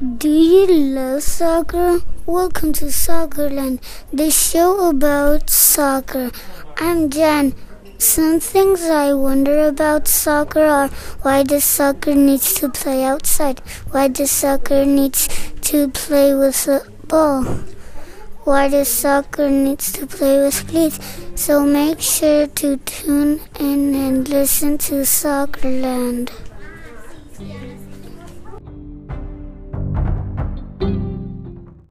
Do you love soccer? Welcome to Soccerland, the show about soccer. I'm Jan. Some things I wonder about soccer are why the soccer needs to play outside? Why the soccer needs to play with a ball? Why the soccer needs to play with cleats? So make sure to tune in and listen to Soccerland.